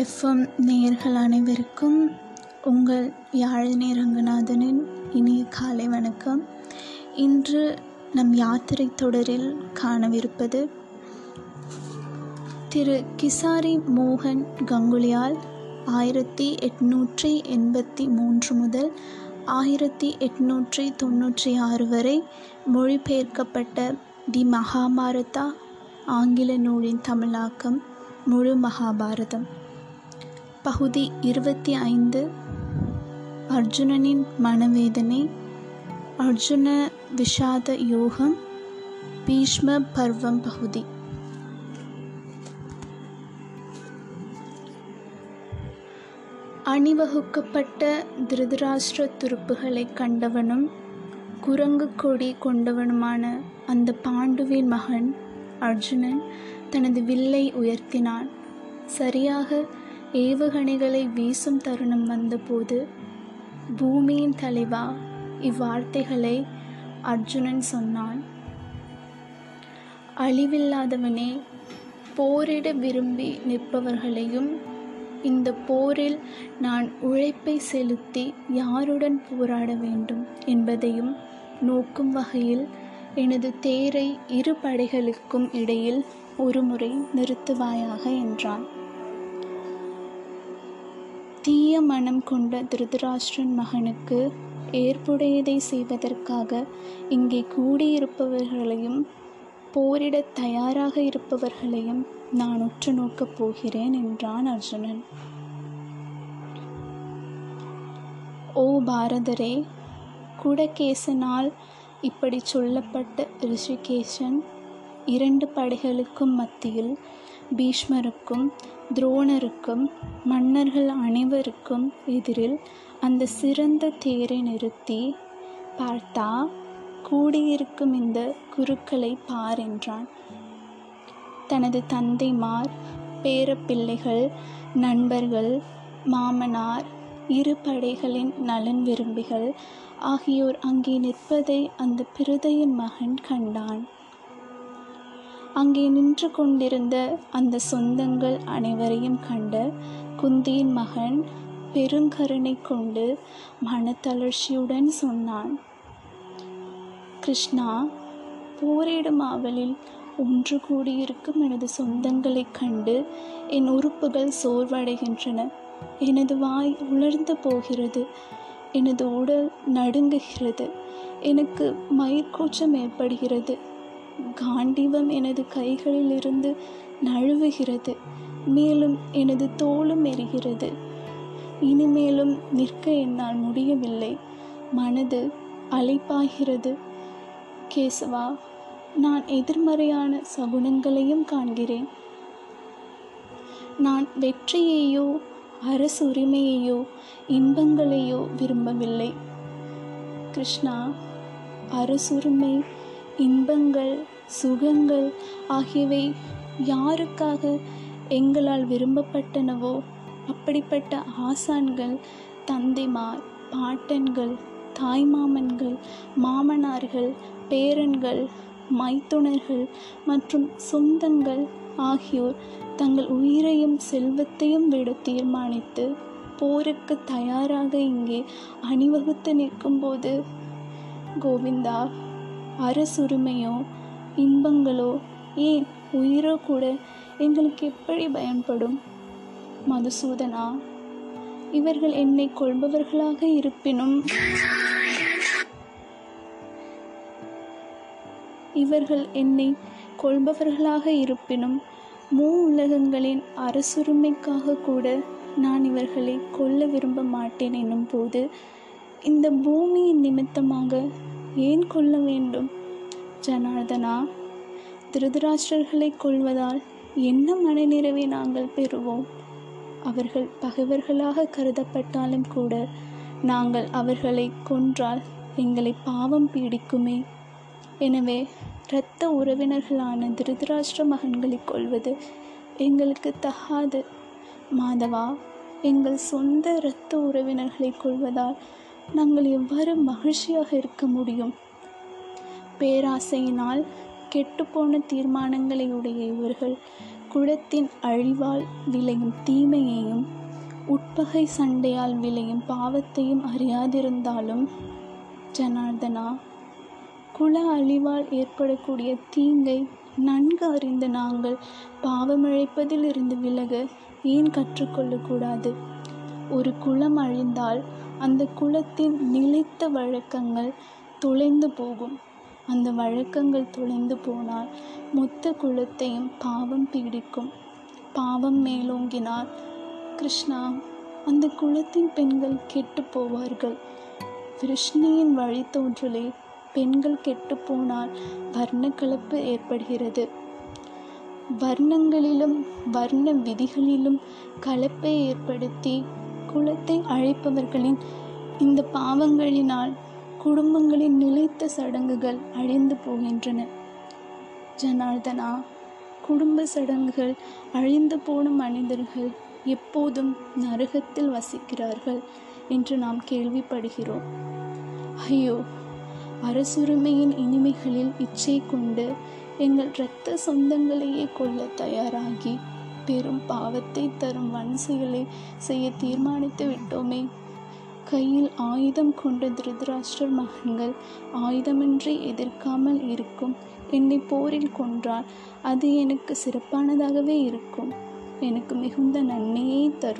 FM நேயர்கள் அனைவருக்கும் உங்கள் யாழினி ரங்கநாதனின் இனிய காலை வணக்கம். இன்று நம் யாத்திரை தொடரில் காணவிருப்பது திரு கிசாரி மோகன் கங்குலியால் ஆயிரத்தி எட்நூற்றி எண்பத்தி மூன்று முதல் ஆயிரத்தி எட்நூற்றி தொண்ணூற்றி ஆறு வரை மொழிபெயர்க்கப்பட்ட தி மகாபாரதா ஆங்கில நூலின் தமிழாக்கம் முழு மகாபாரதம். பகுதி இருபத்தி ஐந்து. அர்ஜுனனின் மனவேதனை. அர்ஜுன விஷாத யோகம். பீஷ்ம பர்வம் பகுதி. அணிவகுக்கப்பட்ட திருதராஷ்டிர துருப்புகளை கண்டவனும் குரங்கு கொடி கொண்டவனுமான அந்த பாண்டுவின் மகன் அர்ஜுனன் தனது வில்லை உயர்த்தினான். சரியாக ஏவுகணைகளை வீசும் தருணம் வந்தபோது பூமியின் தலைவா இவ்வார்த்தைகளை அர்ஜுனன் சொன்னான். அழிவில்லாதவனே போரிட விரும்பி நிற்பவர்களையும் இந்த போரில் நான் உழைப்பை செலுத்தி யாருடன் போராட வேண்டும் என்பதையும் நோக்கும் வகையில் எனது தேரை இரு படைகளுக்கும் இடையில் ஒருமுறை நிறுத்துவாயாக என்றான். தீய மனம் கொண்ட திருதராஷ்டிரன் மகனுக்கு ஏற்புடையதை செய்வதற்காக இங்கே கூடியிருப்பவர்களையும் போரிட தயாராக இருப்பவர்களையும் நான் உற்று நோக்கப் போகிறேன் என்றான் அர்ஜுனன். ஓ பாரதரே குடகேசனால் இப்படி சொல்லப்பட்ட ரிஷிகேசன் இரண்டு படைகளுக்கும் மத்தியில் பீஷ்மருக்கும் துரோணருக்கும் மன்னர்கள் அனைவருக்கும் எதிரில் அந்த சிறந்த தேரை நிறுத்தி பார்த்தா கூடியிருக்கும் இந்த குருக்களை பார் என்றான். தனது தந்தைமார் பேரப்பிள்ளைகள் நண்பர்கள் மாமனார் இரு படைகளின் நலன் விரும்பிகள் ஆகியோர் அங்கே நிற்பதை அந்த பிருதையின் மகன் கண்டான். அங்கே நின்று கொண்டிருந்த அந்த சொந்தங்கள் அனைவரையும் கண்ட குந்தியின் மகன் பெருங்கருணை கொண்டு மனத்தளர்ச்சியுடன் சொன்னான் கிருஷ்ணா போரிடும் ஆவலில் ஒன்று கூடியிருக்கும் எனது சொந்தங்களைக் கண்டு என் உறுப்புகள் சோர்வடைகின்றன. எனது வாய் உலர்ந்து போகிறது. எனது உடல் நடுங்குகிறது. எனக்கு மயிர்கூச்சம் ஏற்படுகிறது. காண்டிவம் எனது கைகளில் இருந்து நழுவுகிறது மேலும் எனது தோலும் எரிகிறது. இனிமேலும் நிற்க என்னால் முடியவில்லை. மனது அலைப்பாகிறது கேசவா நான் எதிர்மறையான சகுனங்களையும் காண்கிறேன். நான் வெற்றியையோ அரசு உரிமையையோ இன்பங்களையோ விரும்பவில்லை. கிருஷ்ணா அரசுரிமை இன்பங்கள் சுகங்கள் ஆகியவை யாருக்காக எங்களால் விரும்பப்பட்டனவோ அப்படிப்பட்ட ஆசான்கள் தந்தைமார் பாட்டன்கள் தாய்மாமன்கள் மாமனார்கள் பேரன்கள் மைத்துணர்கள் மற்றும் சொந்தங்கள் ஆகியோர் தங்கள் உயிரையும் செல்வத்தையும் விட தீர்மானித்து போருக்கு தயாராக இங்கே அணிவகுத்து நிற்கும்போது கோவிந்தா அரசுரிமையோ இன்பங்களோ ஏன் உயிரோ கூட எங்களுக்கு எப்படி பயன்படும்? மதுசூதனா இவர்கள் என்னை கொள்பவர்களாக இருப்பினும் இவர்கள் என்னை கொள்பவர்களாக இருப்பினும் மூ உலகங்களின் அரசுரிமைக்காக கூட நான் இவர்களை கொல்ல விரும்ப மாட்டேன் என்னும் போது இந்த பூமியின் நிமித்தமாக ஏன் கொல்ல வேண்டும்? ஜனார்தனா திருதராஷ்டிரர்களை கொள்வதால் என்ன மனநிறைவை நாங்கள் பெறுவோம்? அவர்கள் பகைவர்களாக கருதப்பட்டாலும் கூட நாங்கள் அவர்களை கொன்றால் எங்களை பாவம் பீடிக்குமே. எனவே இரத்த உறவினர்களான திருதராஷ்டிர மகன்களை கொள்வது எங்களுக்கு தகாது. மாதவா எங்கள் சொந்த இரத்த உறவினர்களை கொள்வதால் நாங்கள் எவ்வாறு மகிழ்ச்சியாக இருக்க முடியும்? பேராசையினால் கெட்டுப்போன தீர்மானங்களை உடைய இவர்கள் குளத்தின் அழிவால் விளையும் தீமையையும் உட்பகை சண்டையால் விளையும் பாவத்தையும் அறியாதிருந்தாலும் ஜனார்தனா குல அழிவால் ஏற்படக்கூடிய தீங்கை நன்கு அறிந்த நாங்கள் பாவமழைப்பதில் இருந்து விலக ஏன் கற்றுக்கொள்ளக்கூடாது? ஒரு குளம் அழிந்தால் அந்த குளத்தின் நிலைத்த வழக்கங்கள் தொலைந்து போகும். அந்த வழக்கங்கள் தொலைந்து போனால் மொத்த குலத்தையும் பாவம் பீடிக்கும். பாவம் மேலோங்கினால் கிருஷ்ணா அந்த குலத்தின் பெண்கள் கெட்டு போவார்கள். கிருஷ்ணியின் வழித்தோன்றலே பெண்கள் கெட்டுப்போனால் வர்ணக்கலப்பு ஏற்படுகிறது. வர்ணங்களிலும் வர்ண விதிகளிலும் கலப்பை ஏற்படுத்தி குலத்தை அழைப்பவர்களின் இந்த பாவங்களினால் குடும்பங்களின் நிலைத்த சடங்குகள் அழிந்து போகின்றன. ஜனார்தனா குடும்ப சடங்குகள் அழிந்து போன மனிதர்கள் எப்போதும் நரகத்தில் வசிக்கிறார்கள் என்று நாம் கேள்விப்படுகிறோம். ஐயோ அரசுரிமையின் இனிமைகளில் இச்சை கொண்டு எங்கள் இரத்த சொந்தங்களையே கொல்ல தயாராகி பெரும் பாவத்தை தரும் வன்சிகளை செய்ய தீர்மானித்து விட்டோமே. கையில் ஆயுதம் கொண்ட திருதராஷ்டர் மகன்கள் ஆயுதமின்றி எதிர்க்காமல் இருக்கும். என்னை போரில் கொன்றால் அது எனக்கு சிறப்பானதாகவே இருக்கும். எனக்கு மிகுந்த நன்மையை தரும்.